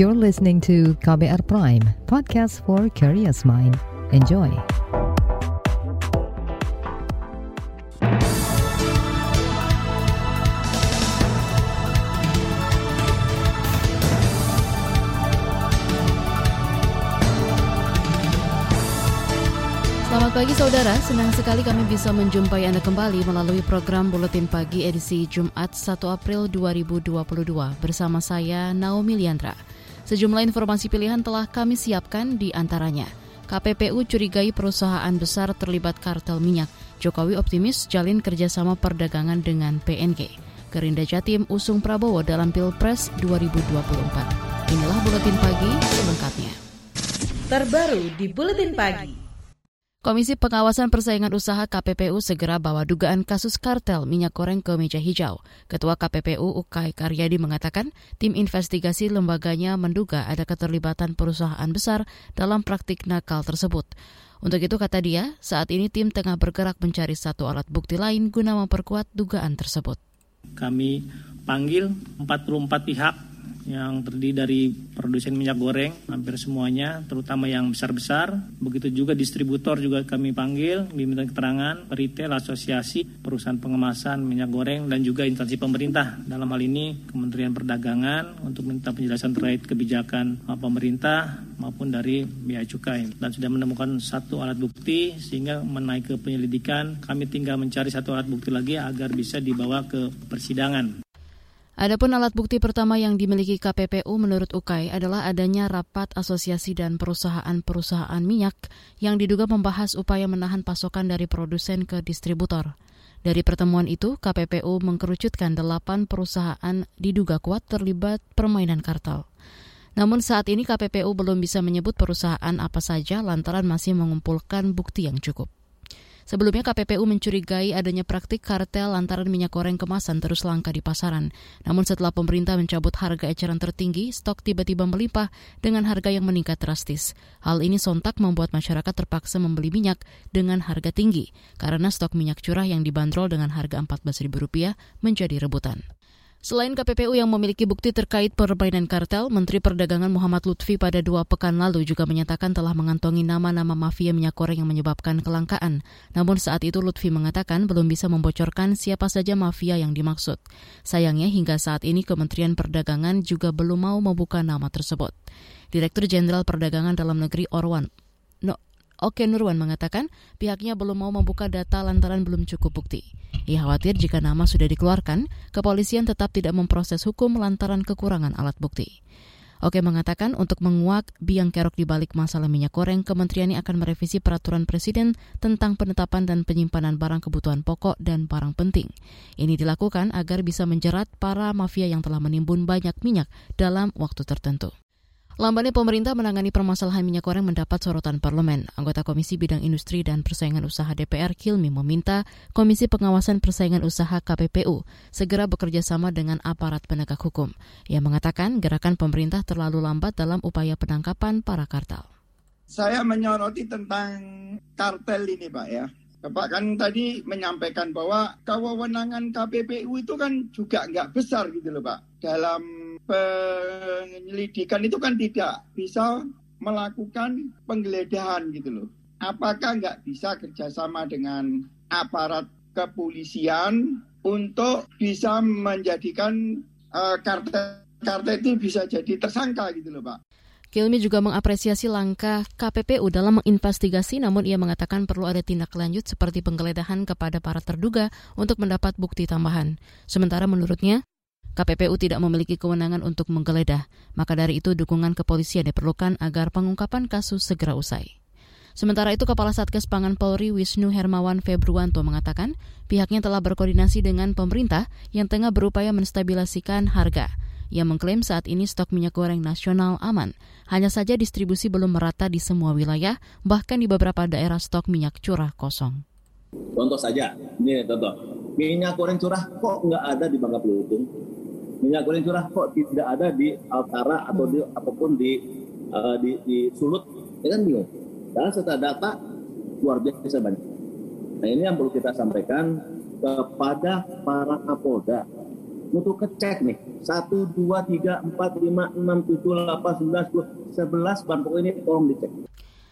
You're listening to KBR Prime, podcast for curious mind. Enjoy. Selamat pagi saudara, senang sekali kami bisa menjumpai Anda kembali melalui program Buletin Pagi edisi Jumat 1 April 2022 bersama saya Naomi Liandra. Sejumlah informasi pilihan telah kami siapkan di antaranya. KPPU curigai perusahaan besar terlibat kartel minyak. Jokowi optimis jalin kerjasama perdagangan dengan PNG. Gerinda Jatim usung Prabowo dalam Pilpres 2024. Inilah Buletin Pagi selengkapnya. Terbaru di Buletin Pagi. Komisi Pengawasan Persaingan Usaha KPPU segera bawa dugaan kasus kartel minyak goreng ke meja hijau. Ketua KPPU Ukay Karyadi mengatakan tim investigasi lembaganya menduga ada keterlibatan perusahaan besar dalam praktik nakal tersebut. Untuk itu kata dia, saat ini tim tengah bergerak mencari satu alat bukti lain guna memperkuat dugaan tersebut. Kami panggil 44 pihak yang terdiri dari produsen minyak goreng hampir semuanya terutama yang besar-besar. Begitu juga distributor juga kami panggil diminta keterangan retail asosiasi perusahaan pengemasan minyak goreng dan juga instansi pemerintah. Dalam hal ini Kementerian Perdagangan untuk minta penjelasan terkait kebijakan pemerintah maupun dari Bea Cukai. Dan sudah menemukan satu alat bukti sehingga menaik ke penyelidikan. Kami tinggal mencari satu alat bukti lagi agar bisa dibawa ke persidangan. Adapun alat bukti pertama yang dimiliki KPPU menurut UKAI adalah adanya rapat asosiasi dan perusahaan-perusahaan minyak yang diduga membahas upaya menahan pasokan dari produsen ke distributor. Dari pertemuan itu, KPPU mengkerucutkan delapan perusahaan diduga kuat terlibat permainan kartel. Namun saat ini KPPU belum bisa menyebut perusahaan apa saja lantaran masih mengumpulkan bukti yang cukup. Sebelumnya KPPU mencurigai adanya praktik kartel lantaran minyak goreng kemasan terus langka di pasaran. Namun setelah pemerintah mencabut harga eceran tertinggi, stok tiba-tiba melimpah dengan harga yang meningkat drastis. Hal ini sontak membuat masyarakat terpaksa membeli minyak dengan harga tinggi karena stok minyak curah yang dibanderol dengan harga Rp14.000 menjadi rebutan. Selain KPPU yang memiliki bukti terkait permainan kartel, Menteri Perdagangan Muhammad Lutfi pada dua pekan lalu juga menyatakan telah mengantongi nama-nama mafia minyak goreng yang menyebabkan kelangkaan. Namun saat itu Lutfi mengatakan belum bisa membocorkan siapa saja mafia yang dimaksud. Sayangnya hingga saat ini Kementerian Perdagangan juga belum mau membuka nama tersebut. Direktur Jenderal Perdagangan Dalam Negeri Orwan Oke Nurwan mengatakan pihaknya belum mau membuka data lantaran belum cukup bukti. Ia khawatir jika nama sudah dikeluarkan, kepolisian tetap tidak memproses hukum lantaran kekurangan alat bukti. Oke mengatakan untuk menguak biang kerok di balik masalah minyak goreng, kementerian akan merevisi peraturan presiden tentang penetapan dan penyimpanan barang kebutuhan pokok dan barang penting. Ini dilakukan agar bisa menjerat para mafia yang telah menimbun banyak minyak dalam waktu tertentu. Lambannya pemerintah menangani permasalahan minyak goreng mendapat sorotan parlemen. Anggota Komisi Bidang Industri dan Persaingan Usaha DPR Kilmi meminta Komisi Pengawasan Persaingan Usaha KPPU segera bekerja sama dengan aparat penegak hukum. Ia mengatakan gerakan pemerintah terlalu lambat dalam upaya penangkapan para kartel. Saya menyoroti tentang kartel ini Pak ya. Bapak kan tadi menyampaikan bahwa kewenangan KPPU itu kan juga nggak besar gitu loh Pak. Dalam penyelidikan itu kan tidak bisa melakukan penggeledahan gitu loh. Apakah nggak bisa kerjasama dengan aparat kepolisian untuk bisa menjadikan uh, kartel kartel itu bisa jadi tersangka gitu loh Pak. Kilmi juga mengapresiasi langkah KPPU dalam menginvestigasi namun ia mengatakan perlu ada tindak lanjut seperti penggeledahan kepada para terduga untuk mendapat bukti tambahan. Sementara menurutnya, KPPU tidak memiliki kewenangan untuk menggeledah, maka dari itu dukungan kepolisian diperlukan agar pengungkapan kasus segera usai. Sementara itu, Kepala Satgas Pangan Polri Wisnu Hermawan Februanto mengatakan pihaknya telah berkoordinasi dengan pemerintah yang tengah berupaya menstabilasikan harga. Ia mengklaim saat ini stok minyak goreng nasional aman. Hanya saja distribusi belum merata di semua wilayah, bahkan di beberapa daerah stok minyak curah kosong. Contoh saja, ini contoh. Minyak goreng curah kok nggak ada di Bangka Belitung? minyak goreng curah kok tidak ada di Altara atau di apa pun di uh, di, di Sulut ya kan bingung dan setelah data luar biasa banyak nah ini yang perlu kita sampaikan kepada para kapolda untuk kecek nih. 1, 2, 3, 4, 5, 6, 7, 8, 9, 10, 11 bahan pokok ini tolong dicek.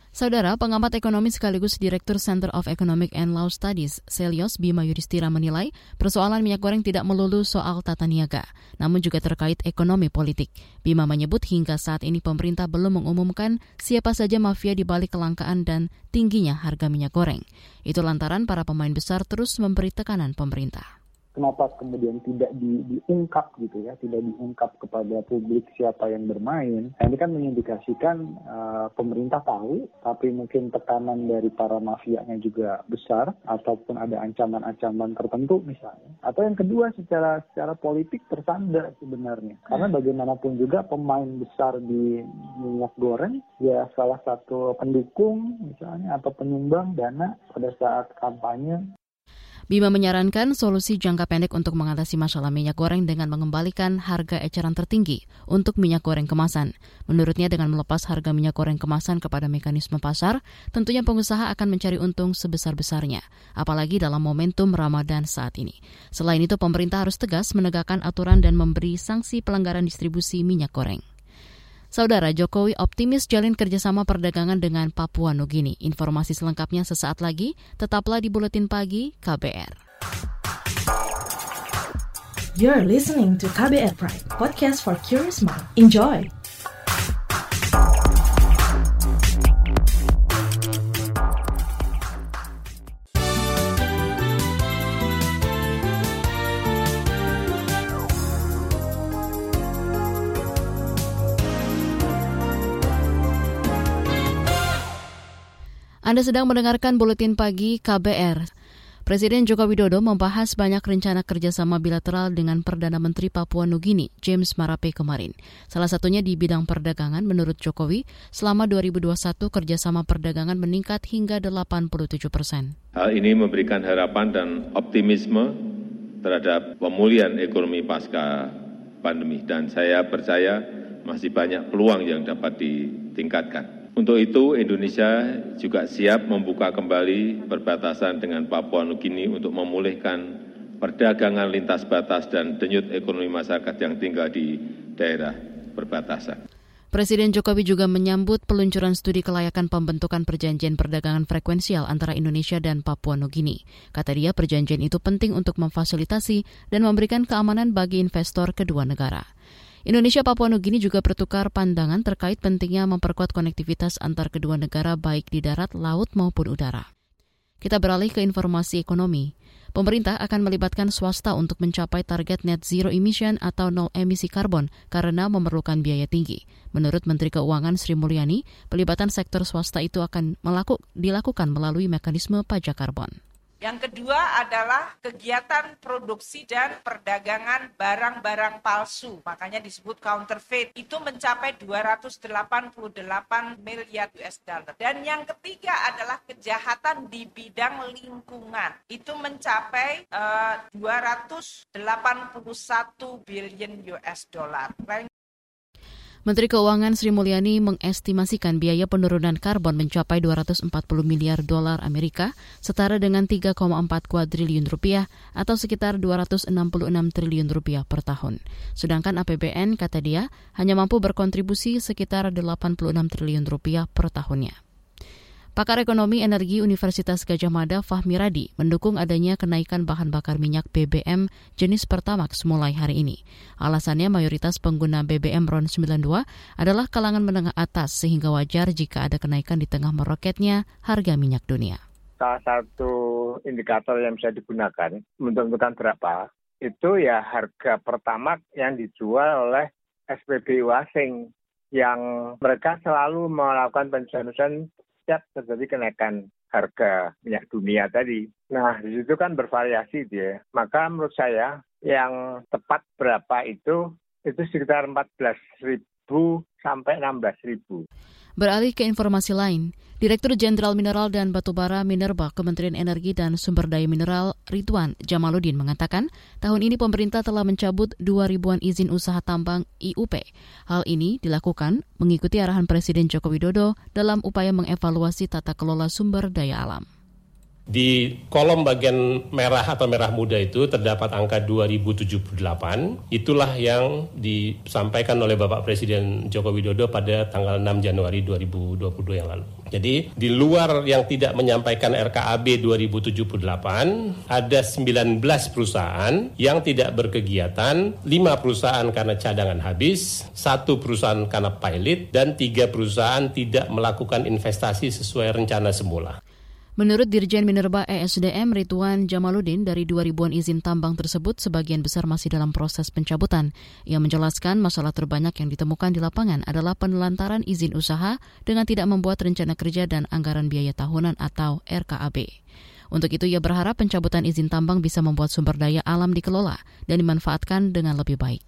Saudara, pengamat ekonomi sekaligus Direktur Center of Economic and Law Studies, Selios Bima Yudhistira menilai persoalan minyak goreng tidak melulu soal tata niaga, namun juga terkait ekonomi politik. Bima menyebut hingga saat ini pemerintah belum mengumumkan siapa saja mafia di balik kelangkaan dan tingginya harga minyak goreng. Itu lantaran para pemain besar terus memberi tekanan pemerintah kenapa kemudian tidak di, diungkap gitu ya, tidak diungkap kepada publik siapa yang bermain. Nah, ini kan mengindikasikan uh, pemerintah tahu, tapi mungkin tekanan dari para mafianya juga besar, ataupun ada ancaman-ancaman tertentu misalnya. Atau yang kedua secara secara politik tersandar sebenarnya, karena bagaimanapun juga pemain besar di minyak goreng ya salah satu pendukung misalnya atau penyumbang dana pada saat kampanye Bima menyarankan solusi jangka pendek untuk mengatasi masalah minyak goreng dengan mengembalikan harga eceran tertinggi untuk minyak goreng kemasan. Menurutnya dengan melepas harga minyak goreng kemasan kepada mekanisme pasar, tentunya pengusaha akan mencari untung sebesar-besarnya, apalagi dalam momentum Ramadan saat ini. Selain itu, pemerintah harus tegas menegakkan aturan dan memberi sanksi pelanggaran distribusi minyak goreng. Saudara Jokowi optimis jalin kerjasama perdagangan dengan Papua Nugini. Informasi selengkapnya sesaat lagi, tetaplah di Buletin Pagi KBR. You're listening to KBR Pride, podcast for curious mind. Enjoy! Anda sedang mendengarkan Buletin Pagi KBR. Presiden Joko Widodo membahas banyak rencana kerjasama bilateral dengan Perdana Menteri Papua Nugini, James Marape kemarin. Salah satunya di bidang perdagangan, menurut Jokowi, selama 2021 kerjasama perdagangan meningkat hingga 87 persen. Hal ini memberikan harapan dan optimisme terhadap pemulihan ekonomi pasca pandemi. Dan saya percaya masih banyak peluang yang dapat ditingkatkan. Untuk itu, Indonesia juga siap membuka kembali perbatasan dengan Papua Nugini untuk memulihkan perdagangan lintas batas dan denyut ekonomi masyarakat yang tinggal di daerah perbatasan. Presiden Jokowi juga menyambut peluncuran studi kelayakan pembentukan perjanjian perdagangan frekuensial antara Indonesia dan Papua Nugini. Kata dia, perjanjian itu penting untuk memfasilitasi dan memberikan keamanan bagi investor kedua negara. Indonesia Papua Nugini juga bertukar pandangan terkait pentingnya memperkuat konektivitas antar kedua negara baik di darat, laut maupun udara. Kita beralih ke informasi ekonomi. Pemerintah akan melibatkan swasta untuk mencapai target net zero emission atau nol emisi karbon karena memerlukan biaya tinggi. Menurut Menteri Keuangan Sri Mulyani, pelibatan sektor swasta itu akan melaku, dilakukan melalui mekanisme pajak karbon. Yang kedua adalah kegiatan produksi dan perdagangan barang-barang palsu, makanya disebut counterfeit. Itu mencapai 288 miliar US dollar. Dan yang ketiga adalah kejahatan di bidang lingkungan. Itu mencapai uh, eh, 281 billion US dollar. Menteri Keuangan Sri Mulyani mengestimasikan biaya penurunan karbon mencapai 240 miliar dolar Amerika, setara dengan 3,4 kuadriliun rupiah atau sekitar 266 triliun rupiah per tahun. Sedangkan APBN, kata dia, hanya mampu berkontribusi sekitar 86 triliun rupiah per tahunnya. Pakar Ekonomi Energi Universitas Gajah Mada Fahmi Radi mendukung adanya kenaikan bahan bakar minyak BBM jenis Pertamax mulai hari ini. Alasannya mayoritas pengguna BBM RON 92 adalah kalangan menengah atas sehingga wajar jika ada kenaikan di tengah meroketnya harga minyak dunia. Salah satu indikator yang bisa digunakan menentukan berapa itu ya harga pertama yang dijual oleh SPBU asing yang mereka selalu melakukan penjualan setiap terjadi kenaikan harga minyak dunia tadi. Nah, di situ kan bervariasi dia. Maka menurut saya yang tepat berapa itu itu sekitar 14.000 sampai 16.000. Beralih ke informasi lain, Direktur Jenderal Mineral dan Batubara Minerba Kementerian Energi dan Sumber Daya Mineral Ridwan Jamaludin mengatakan, tahun ini pemerintah telah mencabut 2 ribuan izin usaha tambang IUP. Hal ini dilakukan mengikuti arahan Presiden Joko Widodo dalam upaya mengevaluasi tata kelola sumber daya alam. Di kolom bagian merah atau merah muda itu terdapat angka 2078. Itulah yang disampaikan oleh Bapak Presiden Joko Widodo pada tanggal 6 Januari 2022 yang lalu. Jadi di luar yang tidak menyampaikan RKAB 2078 ada 19 perusahaan yang tidak berkegiatan, 5 perusahaan karena cadangan habis, satu perusahaan karena pilot dan tiga perusahaan tidak melakukan investasi sesuai rencana semula. Menurut Dirjen Minerba ESDM Rituan Jamaludin, dari 2 ribuan izin tambang tersebut sebagian besar masih dalam proses pencabutan. Ia menjelaskan masalah terbanyak yang ditemukan di lapangan adalah penelantaran izin usaha dengan tidak membuat rencana kerja dan anggaran biaya tahunan atau RKAB. Untuk itu ia berharap pencabutan izin tambang bisa membuat sumber daya alam dikelola dan dimanfaatkan dengan lebih baik.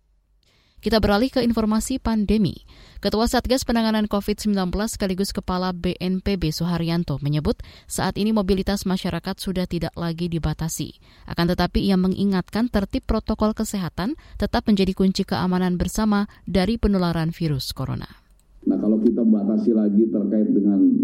Kita beralih ke informasi pandemi. Ketua Satgas Penanganan COVID-19 sekaligus Kepala BNPB Suharyanto menyebut saat ini mobilitas masyarakat sudah tidak lagi dibatasi. Akan tetapi ia mengingatkan tertib protokol kesehatan tetap menjadi kunci keamanan bersama dari penularan virus corona. Nah kalau kita batasi lagi terkait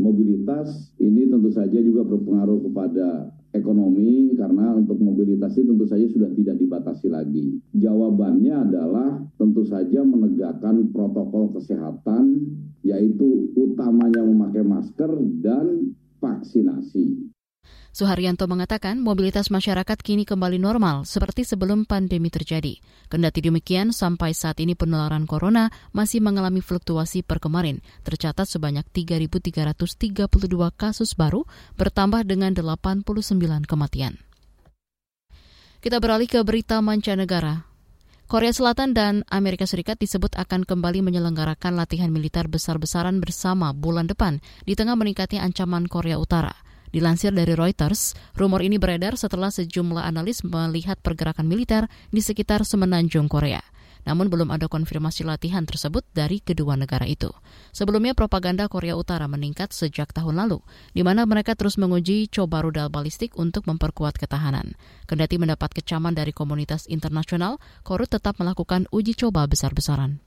mobilitas, ini tentu saja juga berpengaruh kepada ekonomi karena untuk mobilitas itu tentu saja sudah tidak dibatasi lagi. Jawabannya adalah tentu saja menegakkan protokol kesehatan yaitu utamanya memakai masker dan vaksinasi. Suharyanto mengatakan mobilitas masyarakat kini kembali normal seperti sebelum pandemi terjadi. Kendati demikian, sampai saat ini penularan corona masih mengalami fluktuasi per kemarin. Tercatat sebanyak 3.332 kasus baru, bertambah dengan 89 kematian. Kita beralih ke berita mancanegara. Korea Selatan dan Amerika Serikat disebut akan kembali menyelenggarakan latihan militer besar-besaran bersama bulan depan di tengah meningkatnya ancaman Korea Utara. Dilansir dari Reuters, rumor ini beredar setelah sejumlah analis melihat pergerakan militer di sekitar semenanjung Korea. Namun belum ada konfirmasi latihan tersebut dari kedua negara itu. Sebelumnya propaganda Korea Utara meningkat sejak tahun lalu, di mana mereka terus menguji coba rudal balistik untuk memperkuat ketahanan. Kendati mendapat kecaman dari komunitas internasional, Korut tetap melakukan uji coba besar-besaran.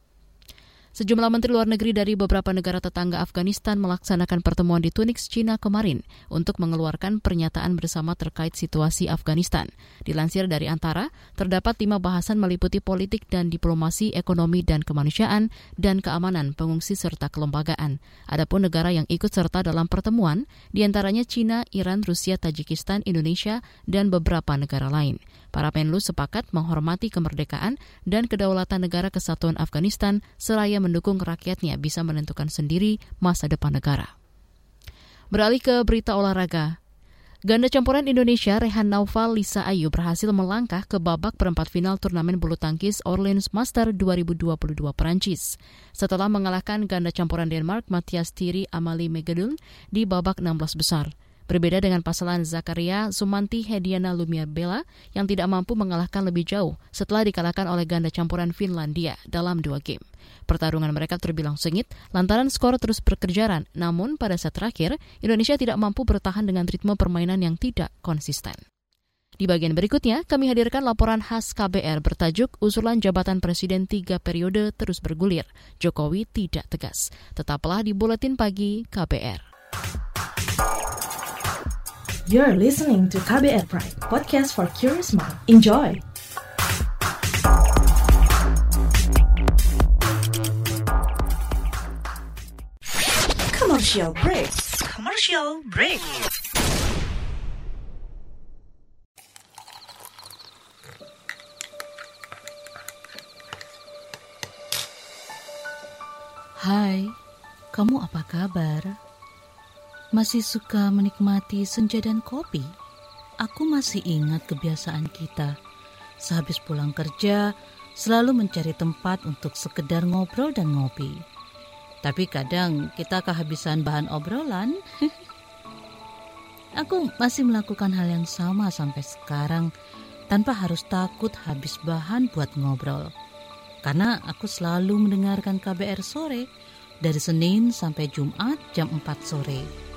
Sejumlah menteri luar negeri dari beberapa negara tetangga Afghanistan melaksanakan pertemuan di Tunis, Cina kemarin untuk mengeluarkan pernyataan bersama terkait situasi Afghanistan. Dilansir dari antara, terdapat lima bahasan meliputi politik dan diplomasi, ekonomi dan kemanusiaan, dan keamanan pengungsi serta kelembagaan. Adapun negara yang ikut serta dalam pertemuan, di antaranya Cina, Iran, Rusia, Tajikistan, Indonesia, dan beberapa negara lain. Para Menlu sepakat menghormati kemerdekaan dan kedaulatan negara kesatuan Afghanistan seraya mendukung rakyatnya bisa menentukan sendiri masa depan negara. Beralih ke berita olahraga. Ganda campuran Indonesia Rehan Naufal Lisa Ayu berhasil melangkah ke babak perempat final turnamen bulu tangkis Orleans Master 2022 Perancis setelah mengalahkan ganda campuran Denmark Matthias Thierry Amalie Megadun di babak 16 besar. Berbeda dengan pasangan Zakaria Sumanti Hediana Lumia Bella yang tidak mampu mengalahkan lebih jauh setelah dikalahkan oleh ganda campuran Finlandia dalam dua game. Pertarungan mereka terbilang sengit lantaran skor terus berkejaran, namun pada set terakhir Indonesia tidak mampu bertahan dengan ritme permainan yang tidak konsisten. Di bagian berikutnya, kami hadirkan laporan khas KBR bertajuk Usulan Jabatan Presiden Tiga Periode Terus Bergulir. Jokowi tidak tegas. Tetaplah di Buletin Pagi KBR. You're listening to KBR Pride, podcast for curious mind. Enjoy! Commercial break. Commercial break. Hai, kamu apa kabar? Masih suka menikmati senja dan kopi, aku masih ingat kebiasaan kita. Sehabis pulang kerja, selalu mencari tempat untuk sekedar ngobrol dan ngopi. Tapi kadang kita kehabisan bahan obrolan. aku masih melakukan hal yang sama sampai sekarang tanpa harus takut habis bahan buat ngobrol. Karena aku selalu mendengarkan KBR sore dari Senin sampai Jumat jam 4 sore.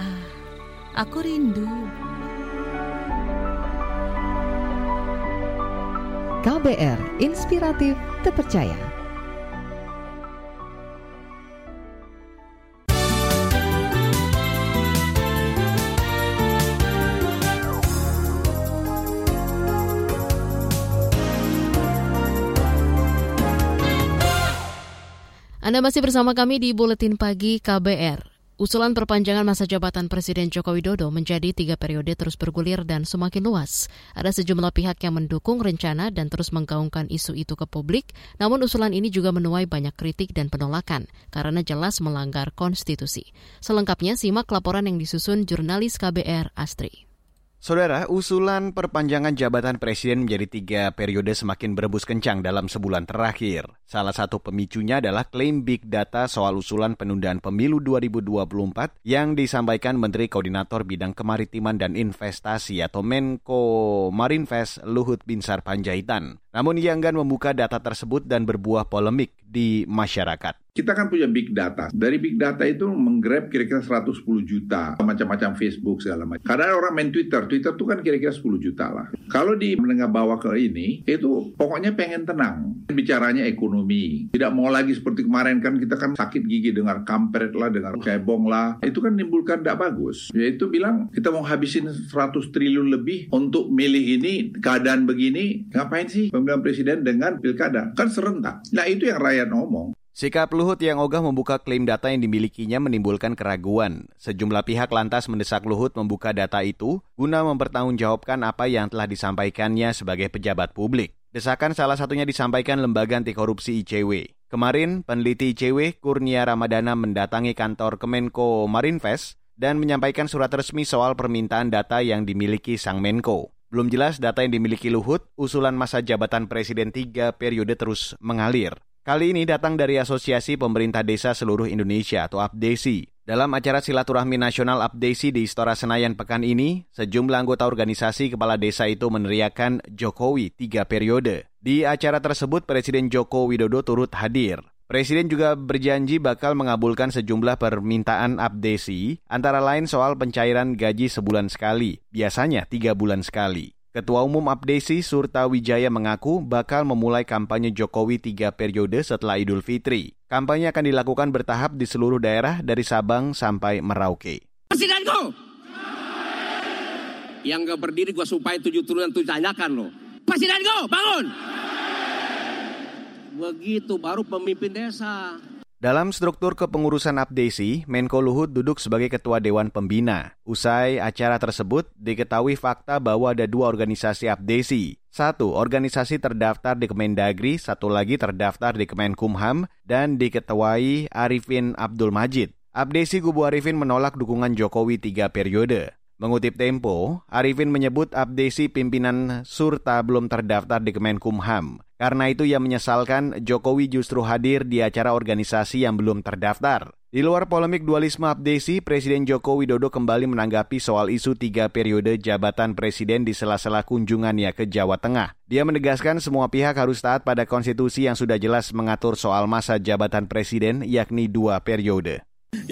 Ah, aku rindu. KBR Inspiratif Terpercaya. Anda masih bersama kami di Buletin Pagi KBR. Usulan perpanjangan masa jabatan Presiden Joko Widodo menjadi tiga periode terus bergulir dan semakin luas. Ada sejumlah pihak yang mendukung rencana dan terus menggaungkan isu itu ke publik, namun usulan ini juga menuai banyak kritik dan penolakan karena jelas melanggar konstitusi. Selengkapnya simak laporan yang disusun jurnalis KBR Astri. Saudara, usulan perpanjangan jabatan presiden menjadi tiga periode semakin berebus kencang dalam sebulan terakhir. Salah satu pemicunya adalah klaim big data soal usulan penundaan pemilu 2024 yang disampaikan Menteri Koordinator Bidang Kemaritiman dan Investasi atau Menko Marinvest Luhut Binsar Panjaitan. Namun ia enggan membuka data tersebut dan berbuah polemik di masyarakat. Kita kan punya big data. Dari big data itu menggrab kira-kira 110 juta, macam-macam Facebook segala macam. Karena orang main Twitter, Twitter itu kan kira-kira 10 juta lah. Kalau di menengah bawah ke ini, itu pokoknya pengen tenang. Bicaranya ekonomi. Tidak mau lagi seperti kemarin kan kita kan sakit gigi dengar kampret lah, dengar cebong lah. Itu kan menimbulkan tidak bagus. Yaitu bilang kita mau habisin 100 triliun lebih untuk milih ini, keadaan begini. Ngapain sih pemilihan presiden dengan pilkada? Kan serentak. Nah itu yang rakyat ngomong. Sikap Luhut yang ogah membuka klaim data yang dimilikinya menimbulkan keraguan. Sejumlah pihak lantas mendesak Luhut membuka data itu guna mempertanggungjawabkan apa yang telah disampaikannya sebagai pejabat publik. Desakan salah satunya disampaikan lembaga anti korupsi ICW. Kemarin, peneliti ICW Kurnia Ramadana mendatangi kantor Kemenko Marinvest dan menyampaikan surat resmi soal permintaan data yang dimiliki Sang Menko. Belum jelas data yang dimiliki Luhut, usulan masa jabatan Presiden tiga periode terus mengalir. Kali ini datang dari Asosiasi Pemerintah Desa Seluruh Indonesia atau APDESI. Dalam acara silaturahmi nasional APDESI di Istora Senayan pekan ini, sejumlah anggota organisasi kepala desa itu meneriakan Jokowi tiga periode. Di acara tersebut, Presiden Joko Widodo turut hadir. Presiden juga berjanji bakal mengabulkan sejumlah permintaan APDESI, antara lain soal pencairan gaji sebulan sekali, biasanya tiga bulan sekali. Ketua Umum Abdesi Surta Wijaya mengaku bakal memulai kampanye Jokowi tiga periode setelah Idul Fitri. Kampanye akan dilakukan bertahap di seluruh daerah dari Sabang sampai Merauke. Presidenku! Yang gak berdiri gua supaya tujuh turunan tuh tanyakan loh. Presidenku, bangun! Begitu baru pemimpin desa. Dalam struktur kepengurusan Abdesi, Menko Luhut duduk sebagai Ketua Dewan Pembina. Usai acara tersebut, diketahui fakta bahwa ada dua organisasi Abdesi. Satu, organisasi terdaftar di Kemendagri, satu lagi terdaftar di Kemenkumham, dan diketuai Arifin Abdul Majid. Abdesi Kubu Arifin menolak dukungan Jokowi tiga periode. Mengutip Tempo, Arifin menyebut Abdesi pimpinan Surta belum terdaftar di Kemenkumham. Karena itu ia menyesalkan Jokowi justru hadir di acara organisasi yang belum terdaftar. Di luar polemik dualisme Abdesi, Presiden Joko Widodo kembali menanggapi soal isu tiga periode jabatan presiden di sela-sela kunjungannya ke Jawa Tengah. Dia menegaskan semua pihak harus taat pada konstitusi yang sudah jelas mengatur soal masa jabatan presiden yakni dua periode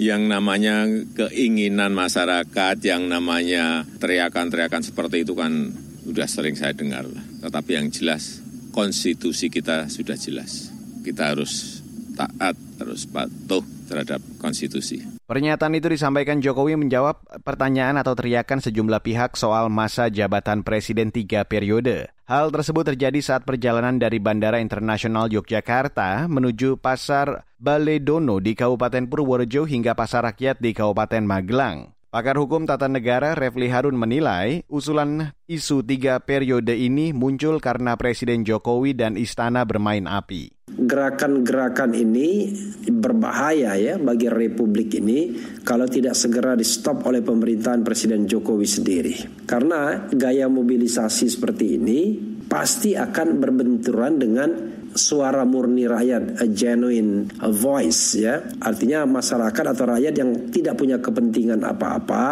yang namanya keinginan masyarakat, yang namanya teriakan-teriakan seperti itu kan sudah sering saya dengar. Tetapi yang jelas konstitusi kita sudah jelas. Kita harus taat, harus patuh terhadap konstitusi. Pernyataan itu disampaikan Jokowi menjawab pertanyaan atau teriakan sejumlah pihak soal masa jabatan presiden tiga periode. Hal tersebut terjadi saat perjalanan dari Bandara Internasional Yogyakarta menuju Pasar Baledono di Kabupaten Purworejo hingga Pasar Rakyat di Kabupaten Magelang. Pakar Hukum Tata Negara Refli Harun menilai usulan isu tiga periode ini muncul karena Presiden Jokowi dan Istana bermain api. Gerakan-gerakan ini berbahaya ya bagi Republik ini kalau tidak segera di stop oleh pemerintahan Presiden Jokowi sendiri. Karena gaya mobilisasi seperti ini pasti akan berbenturan dengan suara murni rakyat, a genuine voice ya. Artinya masyarakat atau rakyat yang tidak punya kepentingan apa-apa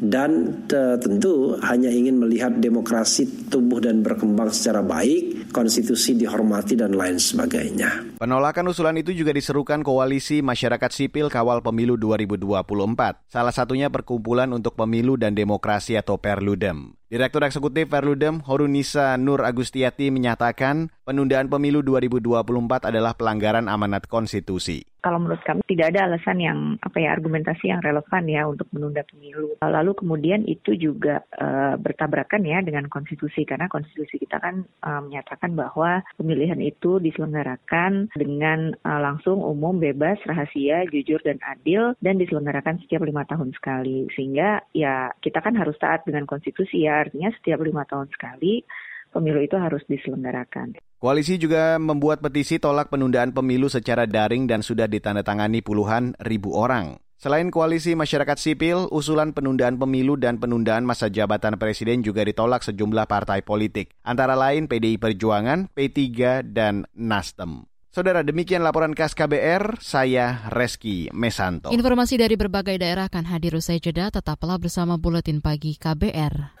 dan tentu hanya ingin melihat demokrasi tumbuh dan berkembang secara baik, konstitusi dihormati dan lain sebagainya. Penolakan usulan itu juga diserukan Koalisi Masyarakat Sipil Kawal Pemilu 2024. Salah satunya Perkumpulan untuk Pemilu dan Demokrasi atau Perludem. Direktur Eksekutif Perludem Horunisa Nur Agustiati menyatakan penundaan pemilu 2024 adalah pelanggaran amanat konstitusi. Kalau menurut kami tidak ada alasan yang apa ya argumentasi yang relevan ya untuk menunda pemilu. Lalu kemudian itu juga uh, bertabrakan ya dengan konstitusi karena konstitusi kita kan uh, menyatakan bahwa pemilihan itu diselenggarakan dengan uh, langsung umum bebas rahasia jujur dan adil dan diselenggarakan setiap lima tahun sekali sehingga ya kita kan harus taat dengan konstitusi ya artinya setiap lima tahun sekali pemilu itu harus diselenggarakan. Koalisi juga membuat petisi tolak penundaan pemilu secara daring dan sudah ditandatangani puluhan ribu orang. Selain koalisi masyarakat sipil, usulan penundaan pemilu dan penundaan masa jabatan presiden juga ditolak sejumlah partai politik, antara lain PDI Perjuangan, P3, dan Nasdem. Saudara, demikian laporan khas KBR, saya Reski Mesanto. Informasi dari berbagai daerah akan hadir usai jeda, tetaplah bersama Buletin Pagi KBR.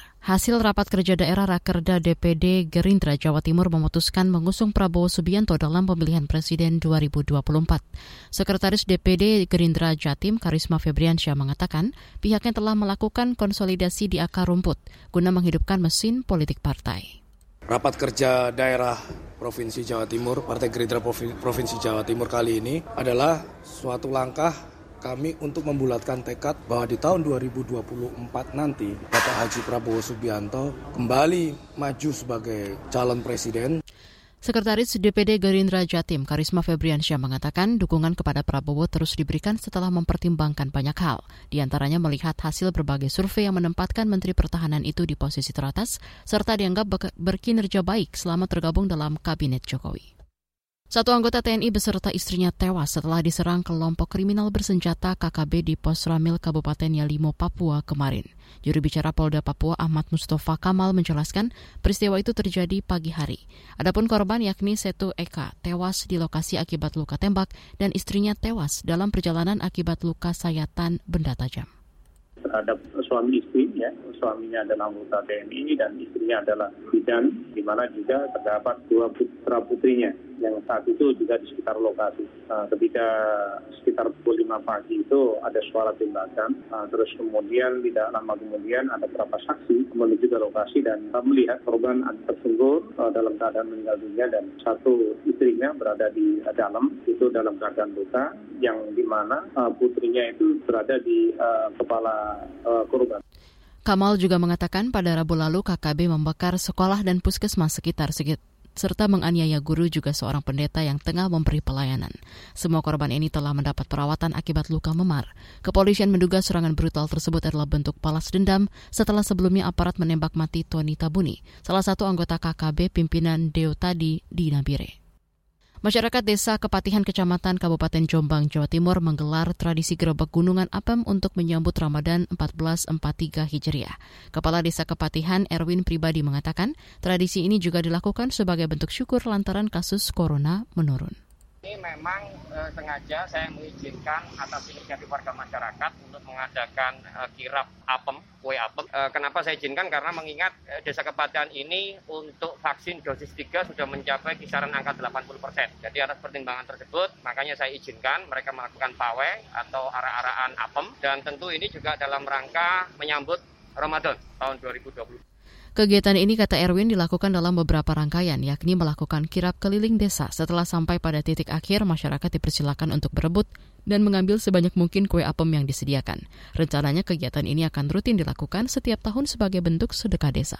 Hasil rapat kerja daerah Rakerda DPD Gerindra Jawa Timur memutuskan mengusung Prabowo Subianto dalam pemilihan presiden 2024. Sekretaris DPD Gerindra Jatim Karisma Febriansyah mengatakan pihaknya telah melakukan konsolidasi di akar rumput guna menghidupkan mesin politik partai. Rapat kerja daerah Provinsi Jawa Timur, Partai Gerindra Provinsi Jawa Timur kali ini adalah suatu langkah kami untuk membulatkan tekad bahwa di tahun 2024 nanti Bapak Haji Prabowo Subianto kembali maju sebagai calon presiden. Sekretaris DPD Gerindra Jatim Karisma Febriansyah mengatakan dukungan kepada Prabowo terus diberikan setelah mempertimbangkan banyak hal, di antaranya melihat hasil berbagai survei yang menempatkan Menteri Pertahanan itu di posisi teratas, serta dianggap berkinerja baik selama tergabung dalam Kabinet Jokowi. Satu anggota TNI beserta istrinya tewas setelah diserang kelompok kriminal bersenjata KKB di Pos Ramil Kabupaten Yalimo, Papua kemarin. Juru bicara Polda Papua Ahmad Mustafa Kamal menjelaskan peristiwa itu terjadi pagi hari. Adapun korban yakni Setu Eka tewas di lokasi akibat luka tembak dan istrinya tewas dalam perjalanan akibat luka sayatan benda tajam terhadap suami istri ya suaminya adalah anggota TNI dan istrinya adalah bidan di mana juga terdapat dua putra putrinya yang saat itu juga di sekitar lokasi. Uh, ketika sekitar pukul 5 pagi itu ada suara tembakan, uh, terus kemudian tidak lama kemudian ada beberapa saksi menuju ke lokasi dan melihat korban tersungkur uh, dalam keadaan meninggal dunia dan satu istrinya berada di dalam itu dalam keadaan luka yang di mana uh, putrinya itu berada di uh, kepala uh, korban. Kamal juga mengatakan pada Rabu lalu KKB membakar sekolah dan puskesmas sekitar serta menganiaya guru juga seorang pendeta yang tengah memberi pelayanan. Semua korban ini telah mendapat perawatan akibat luka memar. Kepolisian menduga serangan brutal tersebut adalah bentuk balas dendam setelah sebelumnya aparat menembak mati Tony Tabuni, salah satu anggota KKB pimpinan Deo Tadi di Nabire. Masyarakat Desa Kepatihan Kecamatan Kabupaten Jombang, Jawa Timur menggelar tradisi gerobak gunungan apem untuk menyambut Ramadan 1443 Hijriah. Kepala Desa Kepatihan Erwin Pribadi mengatakan, tradisi ini juga dilakukan sebagai bentuk syukur lantaran kasus corona menurun. Ini memang e, sengaja saya mengizinkan atas inisiatif warga masyarakat untuk mengadakan e, kirap apem, kue apem. E, kenapa saya izinkan? Karena mengingat e, desa kepatian ini untuk vaksin dosis 3 sudah mencapai kisaran angka 80%. Jadi atas pertimbangan tersebut, makanya saya izinkan mereka melakukan pawai atau arah-arahan apem. Dan tentu ini juga dalam rangka menyambut Ramadan tahun 2020. Kegiatan ini kata Erwin dilakukan dalam beberapa rangkaian, yakni melakukan kirap keliling desa. Setelah sampai pada titik akhir, masyarakat dipersilakan untuk berebut dan mengambil sebanyak mungkin kue apem yang disediakan. Rencananya kegiatan ini akan rutin dilakukan setiap tahun sebagai bentuk sedekah desa.